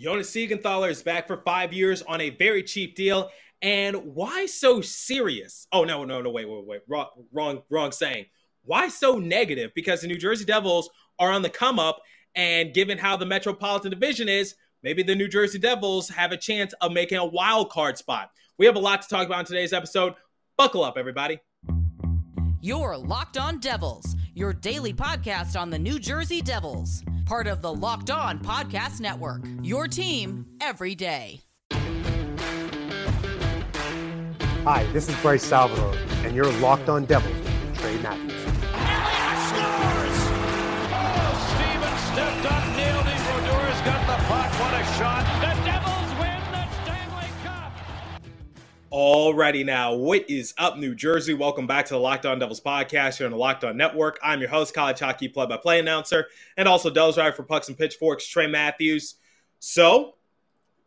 Jonas Siegenthaler is back for five years on a very cheap deal. And why so serious? Oh no, no, no, wait, wait, wait. Wrong, wrong, wrong saying. Why so negative? Because the New Jersey Devils are on the come up, and given how the Metropolitan Division is, maybe the New Jersey Devils have a chance of making a wild card spot. We have a lot to talk about in today's episode. Buckle up, everybody. You're Locked On Devils, your daily podcast on the New Jersey Devils, part of the Locked On Podcast Network. Your team every day. Hi, this is Bryce Salvador, and you're Locked On Devils with Trey Matthews. Elliott scores! Oh, Steven stepped up, nailed it. Brodeur's got the puck. What a shot. The Alrighty now, what is up, New Jersey? Welcome back to the Locked On Devils podcast here on the Locked On Network. I'm your host, college hockey play-by-play announcer, and also Devils writer for Pucks and Pitchforks, Trey Matthews. So,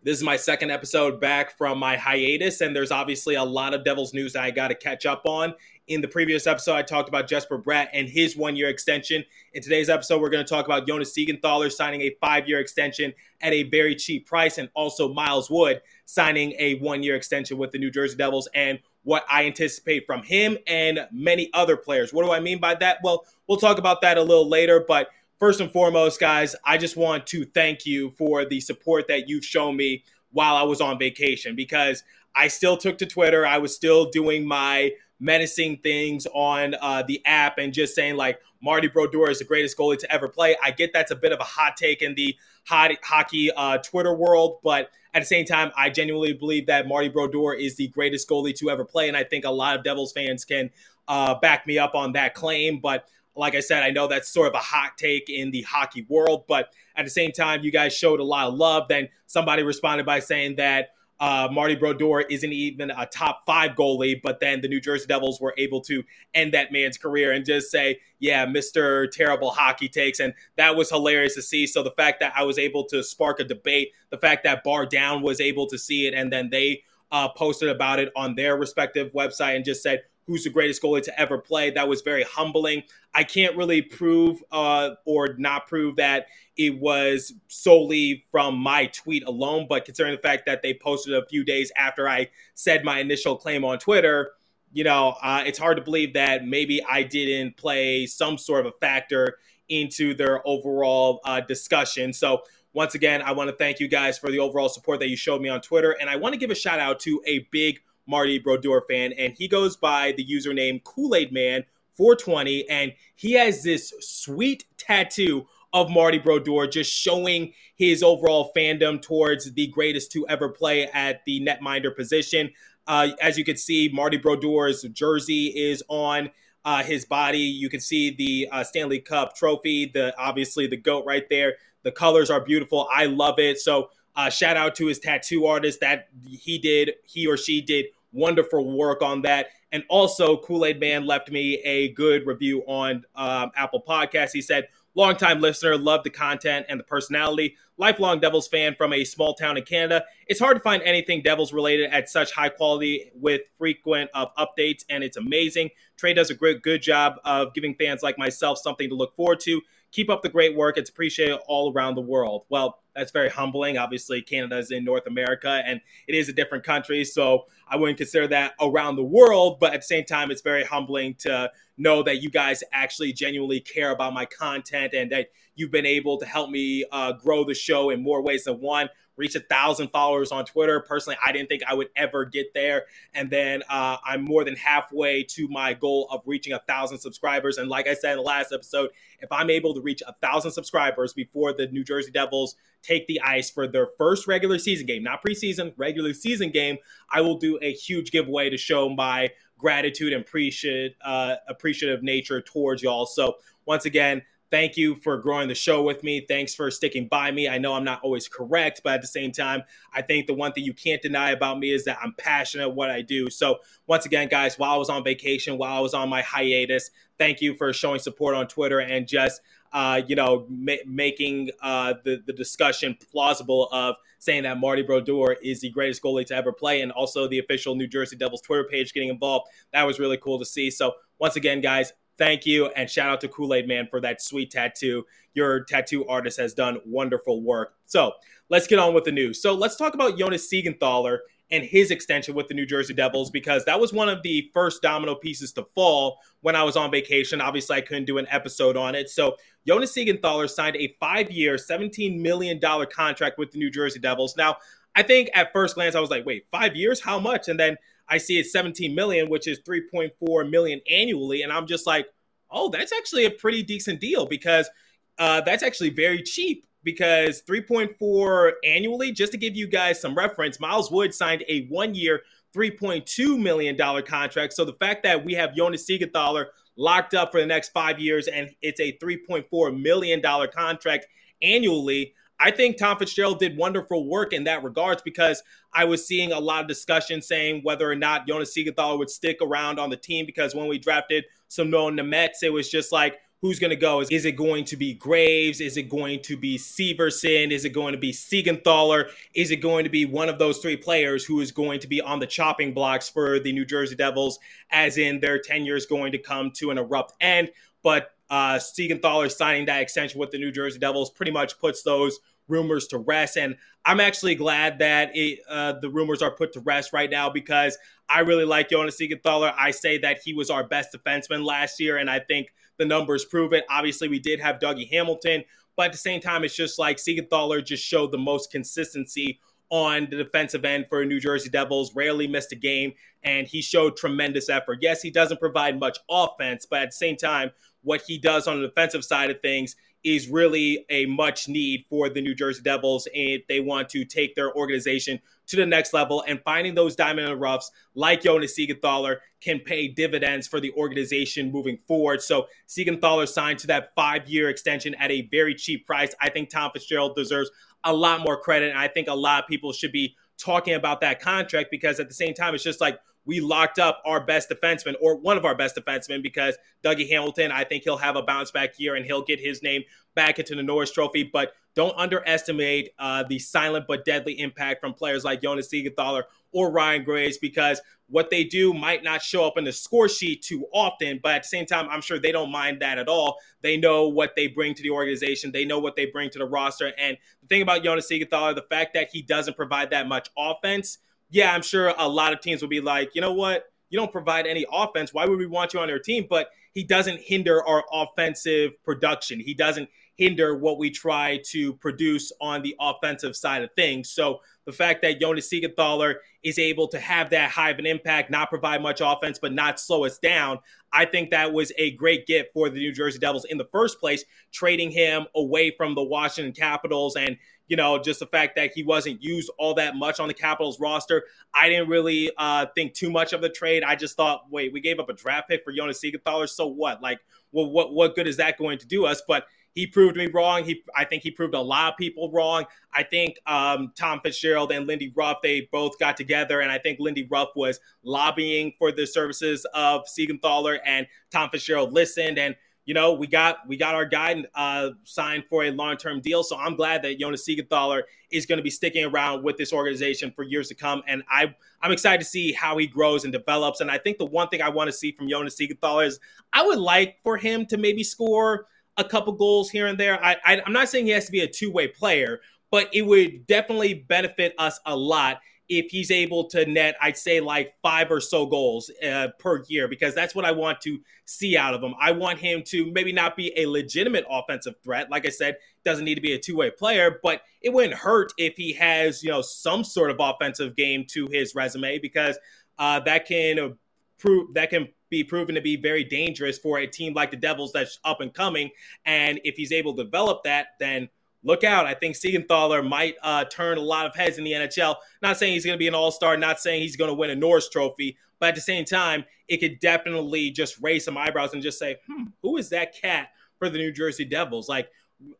this is my second episode back from my hiatus, and there's obviously a lot of Devils news I got to catch up on. In the previous episode, I talked about Jesper Bratt and his one year extension. In today's episode, we're going to talk about Jonas Siegenthaler signing a five year extension at a very cheap price, and also Miles Wood signing a one year extension with the New Jersey Devils, and what I anticipate from him and many other players. What do I mean by that? Well, we'll talk about that a little later, but first and foremost, guys, I just want to thank you for the support that you've shown me while I was on vacation because I still took to Twitter. I was still doing my menacing things on uh, the app and just saying like Marty Brodeur is the greatest goalie to ever play. I get that's a bit of a hot take in the hot, hockey uh, Twitter world, but at the same time, I genuinely believe that Marty Brodeur is the greatest goalie to ever play, and I think a lot of Devils fans can uh, back me up on that claim. But like I said, I know that's sort of a hot take in the hockey world, but at the same time, you guys showed a lot of love. Then somebody responded by saying that uh, Marty Brodeur isn't even a top five goalie, but then the New Jersey Devils were able to end that man's career and just say, yeah, Mr. Terrible Hockey Takes. And that was hilarious to see. So the fact that I was able to spark a debate, the fact that Bar Down was able to see it, and then they uh, posted about it on their respective website and just said, who's the greatest goalie to ever play. That was very humbling. I can't really prove uh, or not prove that it was solely from my tweet alone, but considering the fact that they posted a few days after I said my initial claim on Twitter, you know, uh, it's hard to believe that maybe I didn't play some sort of a factor into their overall uh, discussion. So, once again, I want to thank you guys for the overall support that you showed me on Twitter. And I want to give a shout out to a big Marty Brodeur fan, and he goes by the username Kool Aid Man 420, and he has this sweet tattoo of Marty Brodeur, just showing his overall fandom towards the greatest to ever play at the netminder position. Uh, as you can see, Marty Brodeur's jersey is on uh, his body. You can see the uh, Stanley Cup trophy, the obviously the goat right there. The colors are beautiful. I love it. So uh, shout out to his tattoo artist that he did, he or she did wonderful work on that. And also, Kool Aid Man left me a good review on um, Apple Podcasts. He said, longtime listener, love the content and the personality. Lifelong Devils fan from a small town in Canada. It's hard to find anything Devils related at such high quality with frequent of updates, and it's amazing. Trey does a great, good job of giving fans like myself something to look forward to. Keep up the great work. It's appreciated all around the world. Well, that's very humbling. Obviously, Canada is in North America and it is a different country. So I wouldn't consider that around the world. But at the same time, it's very humbling to know that you guys actually genuinely care about my content and that you've been able to help me uh, grow the show in more ways than one reach a thousand followers on Twitter. Personally, I didn't think I would ever get there. And then uh, I'm more than halfway to my goal of reaching a thousand subscribers. And like I said in the last episode, if I'm able to reach a thousand subscribers before the New Jersey Devils take the ice for their first regular season game, not preseason, regular season game, I will do a huge giveaway to show my gratitude and appreciate, uh, appreciative nature towards y'all. So once again, thank you for growing the show with me. Thanks for sticking by me. I know I'm not always correct, but at the same time, I think the one thing you can't deny about me is that I'm passionate what I do. So, once again, guys, while I was on vacation, while I was on my hiatus, thank you for showing support on Twitter and just uh, you know, ma- making uh, the the discussion plausible of saying that Marty Brodeur is the greatest goalie to ever play, and also the official New Jersey Devils Twitter page getting involved. That was really cool to see. So once again, guys, thank you. And shout out to Kool Aid Man for that sweet tattoo. Your tattoo artist has done wonderful work. So let's get on with the news. So let's talk about Jonas Siegenthaler and his extension with the New Jersey Devils because that was one of the first domino pieces to fall when I was on vacation. Obviously, I couldn't do an episode on it. So Jonas Siegenthaler signed a five-year, $17 million contract with the New Jersey Devils. Now, I think at first glance I was like, wait, five years? How much? And then I see it's 17 million, which is 3.4 million annually, and I'm just like, oh, that's actually a pretty decent deal because uh, that's actually very cheap. Because 3.4 annually, just to give you guys some reference, Miles Wood signed a one-year, 3.2 million dollar contract. So the fact that we have Jonas Siegenthaler locked up for the next five years and it's a 3.4 million dollar contract annually I think Tom Fitzgerald did wonderful work in that regards because I was seeing a lot of discussion saying whether or not Jonas Siegenthaler would stick around on the team because when we drafted Simon Nemec, it was just like, who's going to go? Is, is, it going to be Graves? Is it going to be Severson? Is it going to be Siegenthaler? Is it going to be one of those three players who is going to be on the chopping blocks for the New Jersey Devils, as in their tenure is going to come to an abrupt end? But uh, Siegenthaler signing that extension with the New Jersey Devils pretty much puts those rumors to rest. And I'm actually glad that it, uh, the rumors are put to rest right now because I really like Jonas Siegenthaler. I say that he was our best defenseman last year, and I think the numbers prove it. Obviously, we did have Dougie Hamilton, but at the same time, it's just like Siegenthaler just showed the most consistency on the defensive end for New Jersey Devils, rarely missed a game, and he showed tremendous effort. Yes, he doesn't provide much offense, but at the same time, what he does on the defensive side of things is really a much need for the New Jersey Devils if they want to take their organization to the next level. And finding those diamond in the roughs like Jonas Siegenthaler can pay dividends for the organization moving forward. So Siegenthaler signed to that five-year extension at a very cheap price. I think Tom Fitzgerald deserves a lot more credit. And I think a lot of people should be talking about that contract because at the same time, it's just like we locked up our best defenseman or one of our best defensemen because Dougie Hamilton, I think he'll have a bounce back year and he'll get his name back into the Norris Trophy. But don't underestimate uh, the silent but deadly impact from players like Jonas Siegenthaler or Ryan Graves because what they do might not show up in the score sheet too often, but at the same time, I'm sure they don't mind that at all. They know what they bring to the organization, they know what they bring to the roster. And the thing about Jonas Siegenthaler, the fact that he doesn't provide that much offense – yeah, I'm sure a lot of teams will be like, you know what? You don't provide any offense. Why would we want you on our team? But he doesn't hinder our offensive production. He doesn't hinder what we try to produce on the offensive side of things. So the fact that Jonas Siegenthaler is able to have that high of an impact, not provide much offense, but not slow us down, I think that was a great gift for the New Jersey Devils in the first place, trading him away from the Washington Capitals and you know, just the fact that he wasn't used all that much on the Capitals roster. I didn't really uh, think too much of the trade. I just thought, wait, we gave up a draft pick for Jonas Siegenthaler, so what? Like, well, what what good is that going to do us? But he proved me wrong. He, I think he proved a lot of people wrong. I think um, Tom Fitzgerald and Lindy Ruff, they both got together, and I think Lindy Ruff was lobbying for the services of Siegenthaler, and Tom Fitzgerald listened, and you know, we got we got our guy uh, signed for a long term deal. So I'm glad that Jonas Siegenthaler is going to be sticking around with this organization for years to come. And I I'm excited to see how he grows and develops. And I think the one thing I want to see from Jonas Siegenthaler is I would like for him to maybe score a couple goals here and there. I, I I'm not saying he has to be a two way player, but it would definitely benefit us a lot if he's able to net, I'd say like five or so goals uh, per year, because that's what I want to see out of him. I want him to maybe not be a legitimate offensive threat. Like I said, doesn't need to be a two way player, but it wouldn't hurt if he has, you know, some sort of offensive game to his resume, because uh, that can prove that can be proven to be very dangerous for a team like the Devils that's up and coming. And if he's able to develop that, then look out. I think Siegenthaler might uh, turn a lot of heads in the NHL. Not saying he's going to be an all star, not saying he's going to win a Norris trophy, but at the same time, it could definitely just raise some eyebrows and just say, hmm, who is that cat for the New Jersey Devils? Like,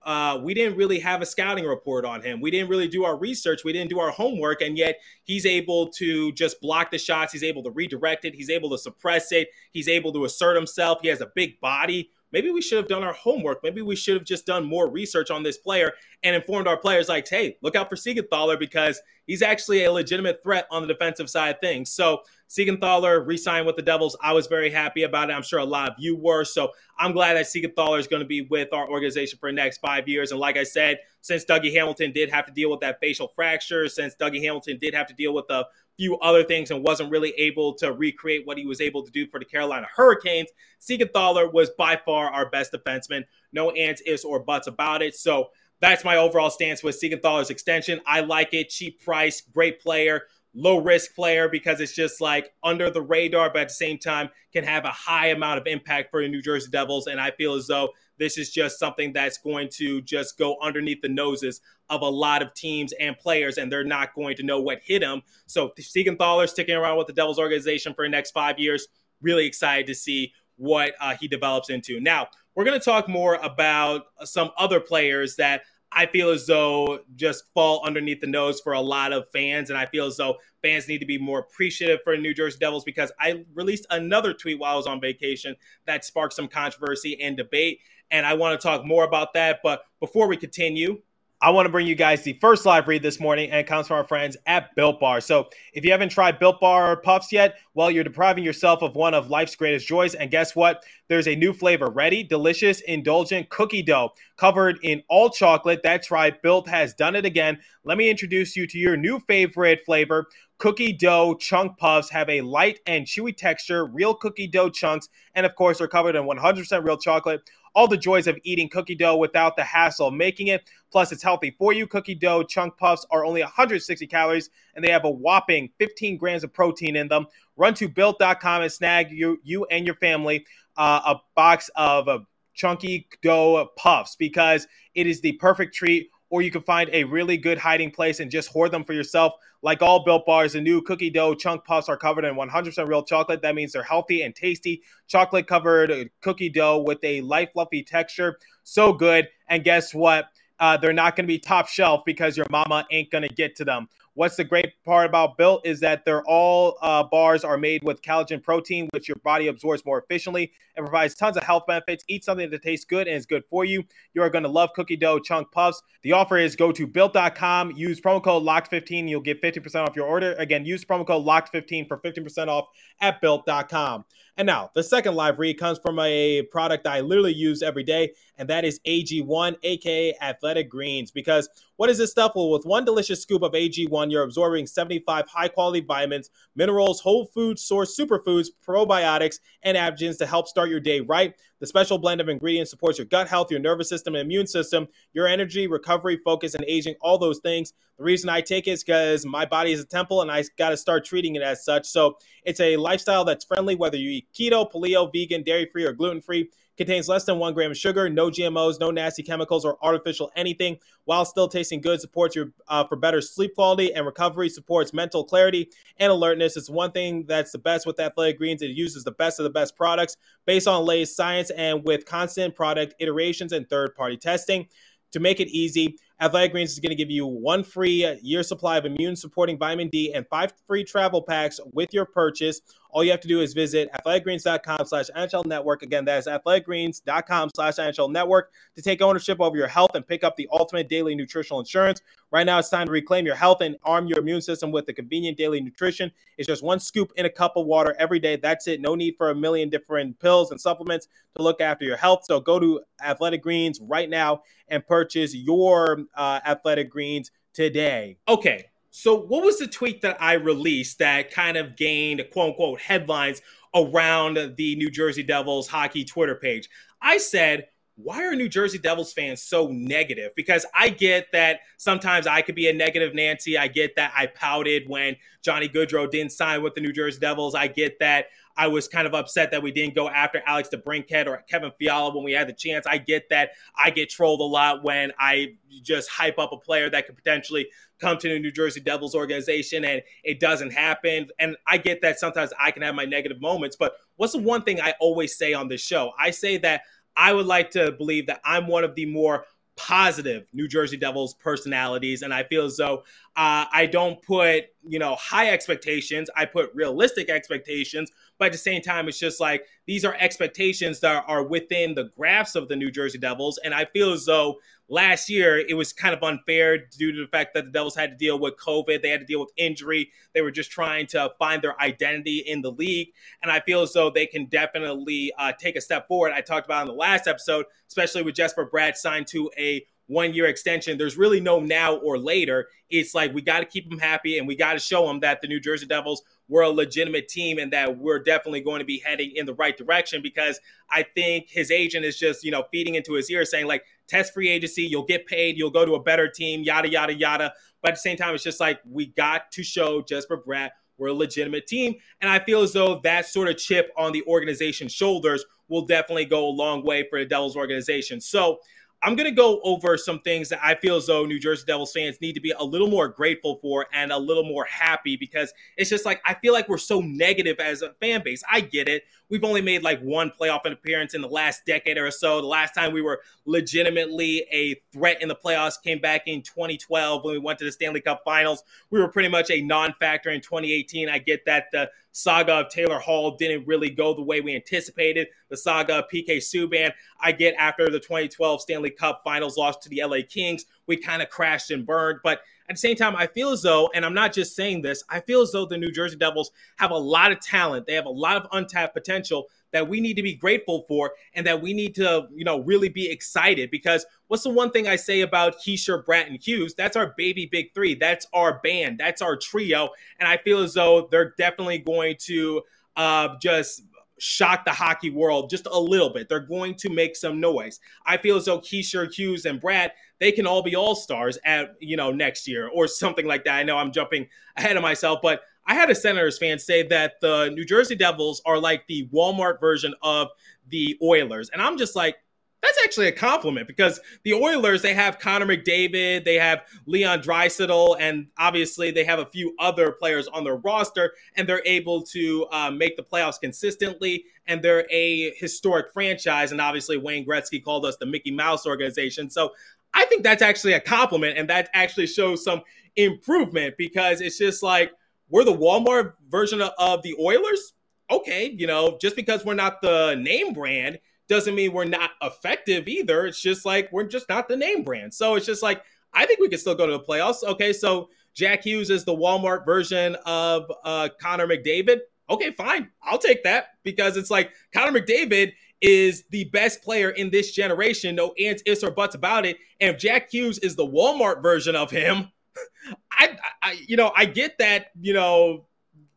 uh, we didn't really have a scouting report on him. We didn't really do our research. We didn't do our homework. And yet he's able to just block the shots. He's able to redirect it. He's able to suppress it. He's able to assert himself. He has a big body maybe we should have done our homework. Maybe we should have just done more research on this player and informed our players, like, hey, look out for Siegenthaler because he's actually a legitimate threat on the defensive side of things. So Siegenthaler re-signed with the Devils. I was very happy about it. I'm sure a lot of you were. So I'm glad that Siegenthaler is going to be with our organization for the next five years. And like I said, since Dougie Hamilton did have to deal with that facial fracture, since Dougie Hamilton did have to deal with a few other things and wasn't really able to recreate what he was able to do for the Carolina Hurricanes, Siegenthaler was by far our best defenseman. No ands, ifs, or buts about it. So that's my overall stance with Siegenthaler's extension. I like it. Cheap price, great player low risk player because it's just like under the radar, but at the same time can have a high amount of impact for the New Jersey Devils. And I feel as though this is just something that's going to just go underneath the noses of a lot of teams and players, and they're not going to know what hit them. So Siegenthaler sticking around with the Devils organization for the next five years. Really excited to see what uh, he develops into. Now, we're going to talk more about some other players that I feel as though just fall underneath the nose for a lot of fans. And I feel as though fans need to be more appreciative for New Jersey Devils because I released another tweet while I was on vacation that sparked some controversy and debate. And I want to talk more about that. But before we continue, I want to bring you guys the first live read this morning, and it comes from our friends at Built Bar. So, if you haven't tried Built Bar Puffs yet, well, you're depriving yourself of one of life's greatest joys. And guess what? There's a new flavor ready, delicious, indulgent cookie dough covered in all chocolate. That's right, Built has done it again. Let me introduce you to your new favorite flavor. Cookie dough chunk puffs have a light and chewy texture, real cookie dough chunks, and of course, are covered in 100% real chocolate all the joys of eating cookie dough without the hassle of making it. Plus, it's healthy for you. Cookie dough chunk puffs are only 160 calories and they have a whopping 15 grams of protein in them. Run to built.com and snag you, you and your family uh, a box of uh, chunky dough puffs because it is the perfect treat or you can find a really good hiding place and just hoard them for yourself. Like all built bars, the new cookie dough chunk puffs are covered in 100% real chocolate. That means they're healthy and tasty. Chocolate covered cookie dough with a light, fluffy texture. So good. And guess what? Uh, they're not going to be top shelf because your mama ain't going to get to them. What's the great part about Built is that they're all uh, bars are made with collagen protein, which your body absorbs more efficiently and provides tons of health benefits. Eat something that tastes good and is good for you. You are going to love cookie dough chunk puffs. The offer is go to built.com, use promo code LOCKED15, you'll get 50% off your order. Again, use promo code LOCKED15 for 15% off at built.com. And now, the second live read comes from a product I literally use every day, and that is AG1, aka Athletic Greens. Because what is this stuff? Well, with one delicious scoop of AG1, you're absorbing 75 high quality vitamins, minerals, whole food source superfoods, probiotics, and adaptogens to help start your day right. The special blend of ingredients supports your gut health, your nervous system, and immune system, your energy, recovery, focus, and aging, all those things. The reason I take it is because my body is a temple and I got to start treating it as such. So it's a lifestyle that's friendly, whether you eat keto, paleo, vegan, dairy free, or gluten free. Contains less than one gram of sugar, no GMOs, no nasty chemicals or artificial anything, while still tasting good. Supports your uh, for better sleep quality and recovery. Supports mental clarity and alertness. It's one thing that's the best with Athletic Greens. It uses the best of the best products based on latest science and with constant product iterations and third party testing. To make it easy, Athletic Greens is going to give you one free year supply of immune supporting vitamin D and five free travel packs with your purchase. All you have to do is visit athleticgreens.com slash NHL network. Again, that is athleticgreens.com slash NHL network to take ownership over your health and pick up the ultimate daily nutritional insurance. Right now, it's time to reclaim your health and arm your immune system with the convenient daily nutrition. It's just one scoop in a cup of water every day. That's it. No need for a million different pills and supplements to look after your health. So go to Athletic Greens right now and purchase your uh, Athletic Greens today. Okay, so, what was the tweet that I released that kind of gained quote unquote headlines around the New Jersey Devils hockey Twitter page? I said, why are New Jersey Devils fans so negative? Because I get that sometimes I could be a negative Nancy. I get that I pouted when Johnny Gaudreau didn't sign with the New Jersey Devils. I get that I was kind of upset that we didn't go after Alex DeBrincat or Kevin Fiala when we had the chance. I get that I get trolled a lot when I just hype up a player that could potentially come to the New Jersey Devils organization and it doesn't happen. And I get that sometimes I can have my negative moments, but what's the one thing I always say on this show? I say that I would like to believe that I'm one of the more positive New Jersey Devils personalities. And I feel as though uh, I don't put, you know, high expectations. I put realistic expectations. But at the same time, it's just like these are expectations that are within the graphs of the New Jersey Devils. And I feel as though last year it was kind of unfair due to the fact that the Devils had to deal with COVID. They had to deal with injury. They were just trying to find their identity in the league. And I feel as though they can definitely uh, take a step forward. I talked about in the last episode, especially with Jesper Bratt signed to a one year extension. There's really no now or later. It's like we got to keep them happy and we got to show them that the New Jersey Devils were a legitimate team and that we're definitely going to be heading in the right direction because I think his agent is just, you know, feeding into his ear saying, like, test free agency, you'll get paid, you'll go to a better team, yada, yada, yada. But at the same time, it's just like we got to show Jesper Bratt we're a legitimate team. And I feel as though that sort of chip on the organization's shoulders will definitely go a long way for the Devils organization. So I'm going to go over some things that I feel as though New Jersey Devils fans need to be a little more grateful for and a little more happy because it's just like I feel like we're so negative as a fan base. I get it. We've only made like one playoff appearance in the last decade or so. The last time we were legitimately a threat in the playoffs came back in 2012 when we went to the Stanley Cup Finals. We were pretty much a non-factor in 2018. I get that the saga of Taylor Hall didn't really go the way we anticipated. The saga of PK Subban, I get after the 2012 Stanley Cup Finals loss to the LA Kings, we kind of crashed and burned. But at the same time, I feel as though, and I'm not just saying this, I feel as though the New Jersey Devils have a lot of talent. They have a lot of untapped potential that we need to be grateful for and that we need to, you know, really be excited because what's the one thing I say about Hischier, Bratt, and Hughes? That's our baby big three. That's our band. That's our trio. And I feel as though they're definitely going to uh, just shock the hockey world just a little bit. They're going to make some noise. I feel as though Hischier, Hughes, and Bratt, they can all be all stars at you know next year or something like that. I know I'm jumping ahead of myself, but I had a Senators fan say that the New Jersey Devils are like the Walmart version of the Oilers. And I'm just like, that's actually a compliment because the Oilers, they have Connor McDavid, they have Leon Draisaitl, and obviously they have a few other players on their roster, and they're able to uh, make the playoffs consistently. And they're a historic franchise. And obviously, Wayne Gretzky called us the Mickey Mouse organization. So I think that's actually a compliment, and that actually shows some improvement because it's just like, we're the Walmart version of the Oilers. Okay, you know, just because we're not the name brand doesn't mean we're not effective either. It's just like we're just not the name brand. So it's just like I think we can still go to the playoffs. Okay, so Jack Hughes is the Walmart version of uh, Connor McDavid. Okay, fine. I'll take that because it's like Connor McDavid is the best player in this generation. No ands, ifs, or buts about it. And if Jack Hughes is the Walmart version of him, I, I, you know, I get that, you know,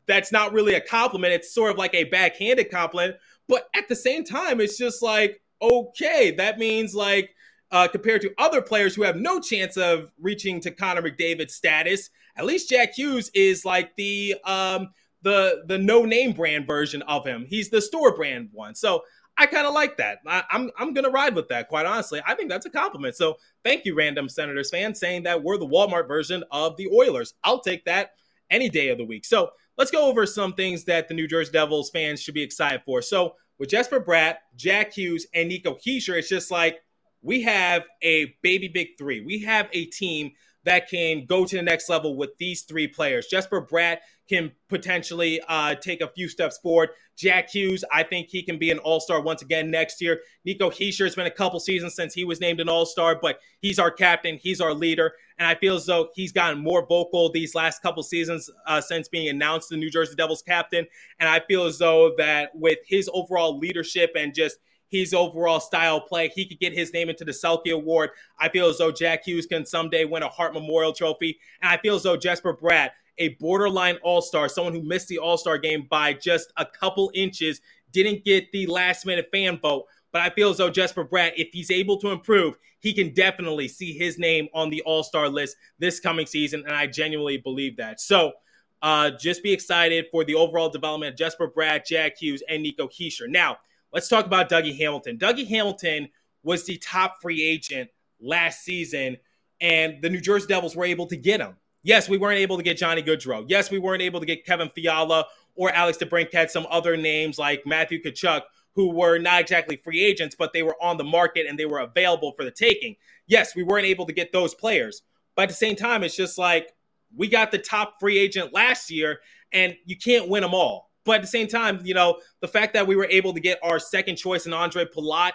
that's not really a compliment. It's sort of like a backhanded compliment. But at the same time, it's just like, okay, that means like, uh, compared to other players who have no chance of reaching to Connor McDavid's status, at least Jack Hughes is like the um, the the no name brand version of him. He's the store brand one. So I kind of like that. I, am I'm, I'm gonna ride with that. Quite honestly, I think that's a compliment. So thank you, random Senators fan, saying that we're the Walmart version of the Oilers. I'll take that any day of the week. So let's go over some things that the New Jersey Devils fans should be excited for. So with Jesper Bratt, Jack Hughes, and Nico Hischier, it's just like we have a baby big three. We have a team that can go to the next level with these three players. Jesper Bratt can potentially uh, take a few steps forward. Jack Hughes, I think he can be an all star once again next year. Nico Hischier, it's been a couple seasons since he was named an all star, but he's our captain, he's our leader. And I feel as though he's gotten more vocal these last couple seasons uh, since being announced the New Jersey Devils captain. And I feel as though that with his overall leadership and just his overall style play. He could get his name into the Selke Award. I feel as though Jack Hughes can someday win a Hart Memorial Trophy. And I feel as though Jesper Bratt a borderline all star, someone who missed the all star game by just a couple inches, didn't get the last minute fan vote. But I feel as though Jesper Bratt, if he's able to improve, he can definitely see his name on the all star list this coming season. And I genuinely believe that. So, uh, just be excited for the overall development of Jesper Bratt, Jack Hughes, and Nico Hischier. Now, let's talk about Dougie Hamilton. Dougie Hamilton was the top free agent last season, and the New Jersey Devils were able to get him. Yes, we weren't able to get Johnny Gaudreau. Yes, we weren't able to get Kevin Fiala or Alex DeBrincat, some other names like Matthew Tkachuk, who were not exactly free agents, but they were on the market and they were available for the taking. Yes, we weren't able to get those players. But at the same time, it's just like we got the top free agent last year and you can't win them all. But at the same time, you know, the fact that we were able to get our second choice in Andre Palat,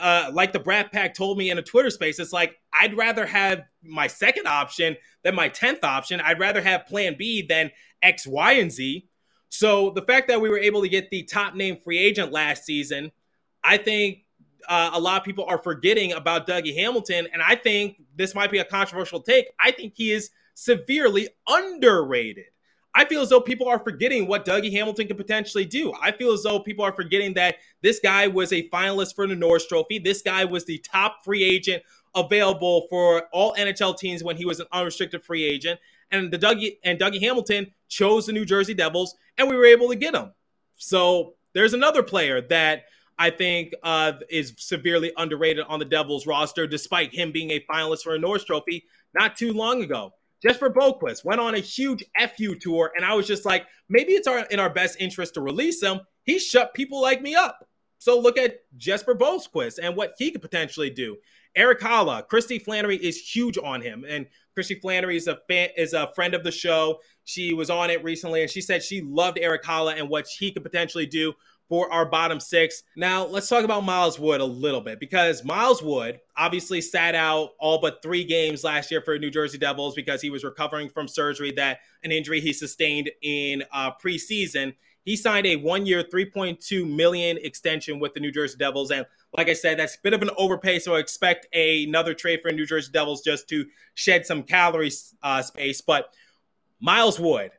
uh, like the Brat Pack told me in a Twitter space, it's like I'd rather have my second option than my 10th option. I'd rather have plan B than X, Y, and Z. So the fact that we were able to get the top name free agent last season, I think uh, a lot of people are forgetting about Dougie Hamilton. And I think this might be a controversial take. I think he is severely underrated. I feel as though people are forgetting what Dougie Hamilton could potentially do. I feel as though people are forgetting that this guy was a finalist for the Norris Trophy. This guy was the top free agent available for all NHL teams when he was an unrestricted free agent. And the Dougie and Dougie Hamilton chose the New Jersey Devils, and we were able to get him. So there's another player that I think uh, is severely underrated on the Devils roster, despite him being a finalist for a Norris Trophy not too long ago. Jesper Boqvist went on a huge FU tour, and I was just like, maybe it's our, in our best interest to release him. He shut people like me up. So look at Jesper Boqvist and what he could potentially do. Erik Haula, Christy Flannery is huge on him, and Christy Flannery is a fan, is a friend of the show. She was on it recently, and she said she loved Erik Haula and what he could potentially do for our bottom six. Now, let's talk about Miles Wood a little bit because Miles Wood obviously sat out all but three games last year for New Jersey Devils because he was recovering from surgery that an injury he sustained in uh, preseason. He signed a one-year, 3.2 million extension with the New Jersey Devils, and like I said, that's a bit of an overpay. So I expect another trade for New Jersey Devils just to shed some calories uh, space. But Miles Wood,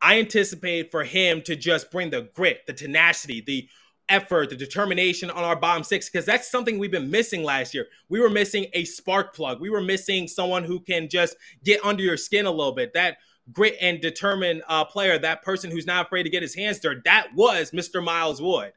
I anticipate for him to just bring the grit, the tenacity, the effort, the determination on our bottom six, because that's something we've been missing last year. We were missing a spark plug. We were missing someone who can just get under your skin a little bit. That grit and determined uh, player, that person who's not afraid to get his hands dirty, that was Mr. Miles Wood.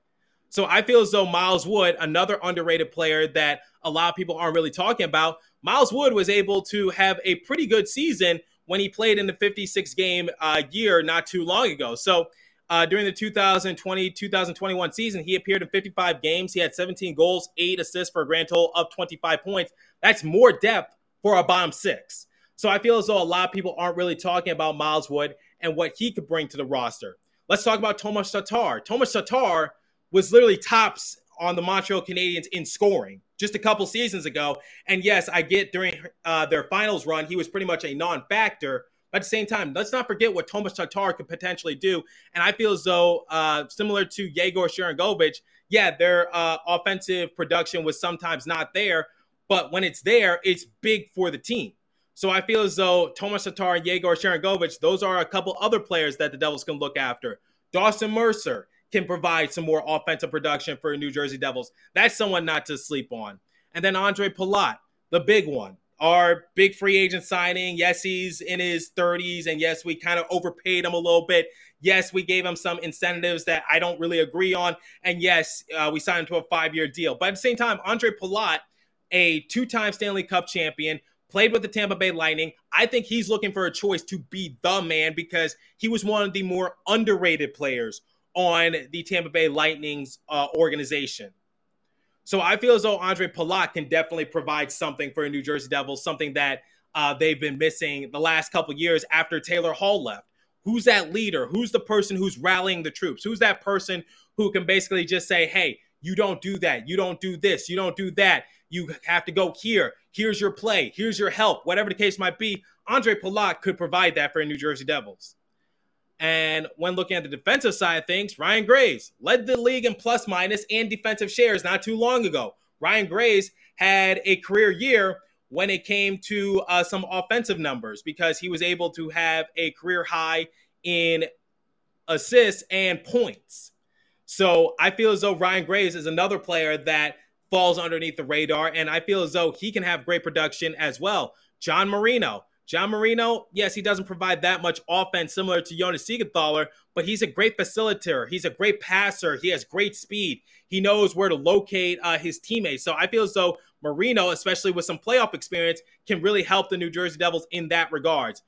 So I feel as though Miles Wood, another underrated player that a lot of people aren't really talking about, Miles Wood was able to have a pretty good season when he played in the 56 game uh, year not too long ago. So uh, during the 2020 2021 season, he appeared in 55 games. He had 17 goals, eight assists for a grand total of 25 points. That's more depth for a bottom six. So I feel as though a lot of people aren't really talking about Miles Wood and what he could bring to the roster. Let's talk about Tomas Tatar. Tomas Tatar was literally tops on the Montreal Canadiens in scoring just a couple seasons ago. And yes, I get during uh, their finals run, he was pretty much a non factor. But at the same time, let's not forget what Tomas Tatar could potentially do. And I feel as though, uh, similar to Yegor Sharangovich, yeah, their uh, offensive production was sometimes not there. But when it's there, it's big for the team. So I feel as though Tomas Tatar and Yegor Sharangovich, those are a couple other players that the Devils can look after. Dawson Mercer, can provide some more offensive production for New Jersey Devils. That's someone not to sleep on. And then Andre Palat, the big one, our big free agent signing. Yes, he's in his 30s, and yes, we kind of overpaid him a little bit. Yes, we gave him some incentives that I don't really agree on. And yes, uh, we signed him to a five year deal. But at the same time, Andre Palat, a two time Stanley Cup champion, played with the Tampa Bay Lightning. I think he's looking for a choice to be the man because he was one of the more underrated players on the Tampa Bay Lightning's uh, organization. So I feel as though Andre Palat can definitely provide something for New Jersey Devils, something that uh, they've been missing the last couple years after Taylor Hall left. Who's that leader? Who's the person who's rallying the troops? Who's that person who can basically just say, hey, you don't do that. You don't do this. You don't do that. You have to go here. Here's your play. Here's your help. Whatever the case might be, Andre Palat could provide that for New Jersey Devils. And when looking at the defensive side of things, Ryan Graves led the league in plus minus and defensive shares not too long ago. Ryan Graves had a career year when it came to uh, some offensive numbers because he was able to have a career high in assists and points. So I feel as though Ryan Graves is another player that falls underneath the radar, and I feel as though he can have great production as well. John Marino, John Marino, yes, he doesn't provide that much offense similar to Jonas Siegenthaler, but he's a great facilitator. He's a great passer. He has great speed. He knows where to locate uh, his teammates. So I feel as though Marino, especially with some playoff experience, can really help the New Jersey Devils in that regards.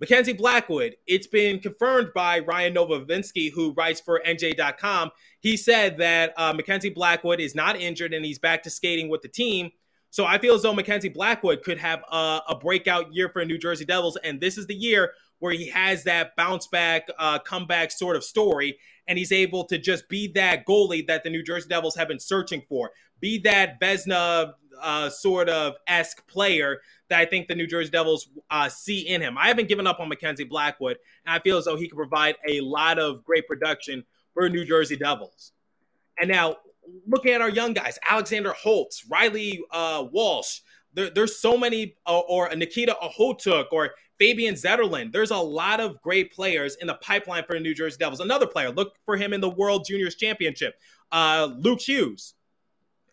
Mackenzie Blackwood, it's been confirmed by Ryan Novozinsky, who writes for NJ.com. He said that uh, Mackenzie Blackwood is not injured and he's back to skating with the team. So I feel as though Mackenzie Blackwood could have a, a breakout year for New Jersey Devils. And this is the year where he has that bounce back, uh, comeback sort of story. And he's able to just be that goalie that the New Jersey Devils have been searching for, be that Vezina uh, sort of esque player that I think the New Jersey Devils uh, see in him. I haven't given up on Mackenzie Blackwood, and I feel as though he can provide a lot of great production for New Jersey Devils. And now, looking at our young guys, Alexander Holtz, Reilly uh, Walsh, there, there's so many, uh, or Nikita Okhotyuk, or Fabian Zetterlund. There's a lot of great players in the pipeline for the New Jersey Devils. Another player, look for him in the World Juniors Championship, uh, Luke Hughes.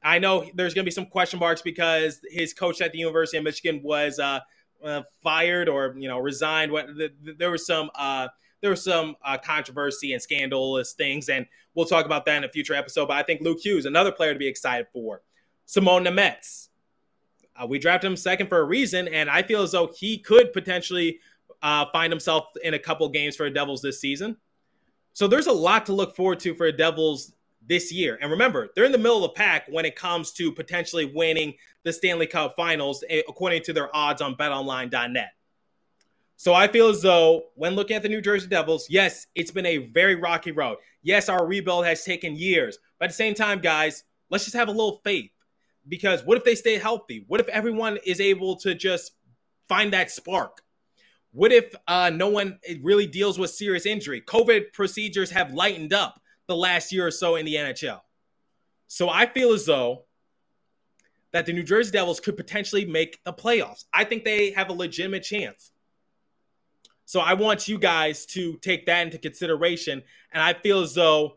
I know there's going to be some question marks because his coach at the University of Michigan was uh, uh, fired or you know resigned. There was some uh, there was some uh, controversy and scandalous things, and we'll talk about that in a future episode. But I think Luke Hughes, another player to be excited for. Simon Nemec. Uh, we drafted him second for a reason, and I feel as though he could potentially uh, find himself in a couple games for the Devils this season. So there's a lot to look forward to for the Devils this year. And remember, they're in the middle of the pack when it comes to potentially winning the Stanley Cup finals, eh, according to their odds on betonline.net. So I feel as though when looking at the New Jersey Devils, yes, it's been a very rocky road. Yes, our rebuild has taken years. But at the same time, guys, let's just have a little faith. Because what if they stay healthy? What if everyone is able to just find that spark? What if uh, no one really deals with serious injury? COVID procedures have lightened up the last year or so in the NHL. So I feel as though that the New Jersey Devils could potentially make the playoffs. I think they have a legitimate chance. So I want you guys to take that into consideration. And I feel as though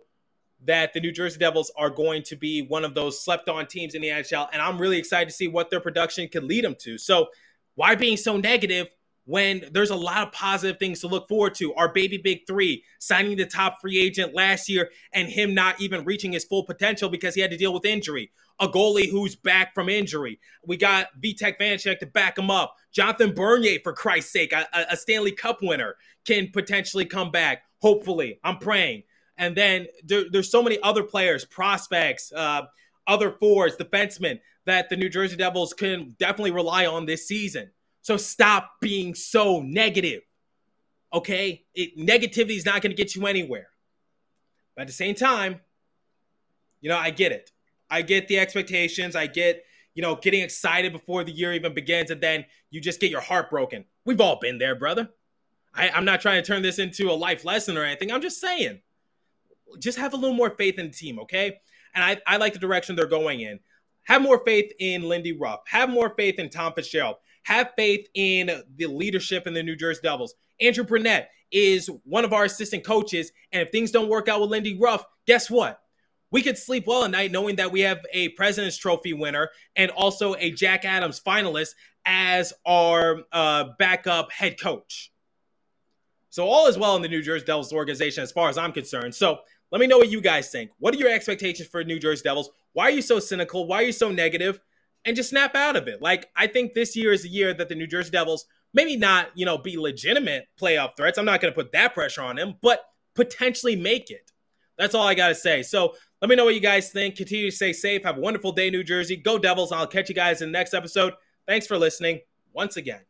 that the New Jersey Devils are going to be one of those slept on teams in the NHL. And I'm really excited to see what their production can lead them to. So why being so negative when there's a lot of positive things to look forward to. Our baby big three signing the top free agent last year and him not even reaching his full potential because he had to deal with injury. A goalie who's back from injury. We got Vitek Vanecek to back him up. Jonathan Bernier, for Christ's sake, a, a Stanley Cup winner, can potentially come back. Hopefully, I'm praying. And then there, there's so many other players, prospects, uh, other forwards, defensemen that the New Jersey Devils can definitely rely on this season. So stop being so negative. Okay? It, negativity is not going to get you anywhere. But at the same time, you know, I get it. I get the expectations. I get, you know, getting excited before the year even begins, and then you just get your heart broken. We've all been there, brother. I, I'm not trying to turn this into a life lesson or anything. I'm just saying, just have a little more faith in the team, okay? And I, I like the direction they're going in. Have more faith in Lindy Ruff. Have more faith in Tom Fitzgerald. Have faith in the leadership in the New Jersey Devils. Andrew Brunette is one of our assistant coaches. And if things don't work out with Lindy Ruff, guess what? We could sleep well at night knowing that we have a President's Trophy winner and also a Jack Adams finalist as our uh, backup head coach. So all is well in the New Jersey Devils organization as far as I'm concerned. So let me know what you guys think. What are your expectations for New Jersey Devils? Why are you so cynical? Why are you so negative? And just snap out of it. Like I think this year is the year that the New Jersey Devils maybe not, you know, be legitimate playoff threats. I'm not going to put that pressure on them, but potentially make it. That's all I got to say. So let me know what you guys think. Continue to stay safe. Have a wonderful day, New Jersey. Go Devils. I'll catch you guys in the next episode. Thanks for listening once again.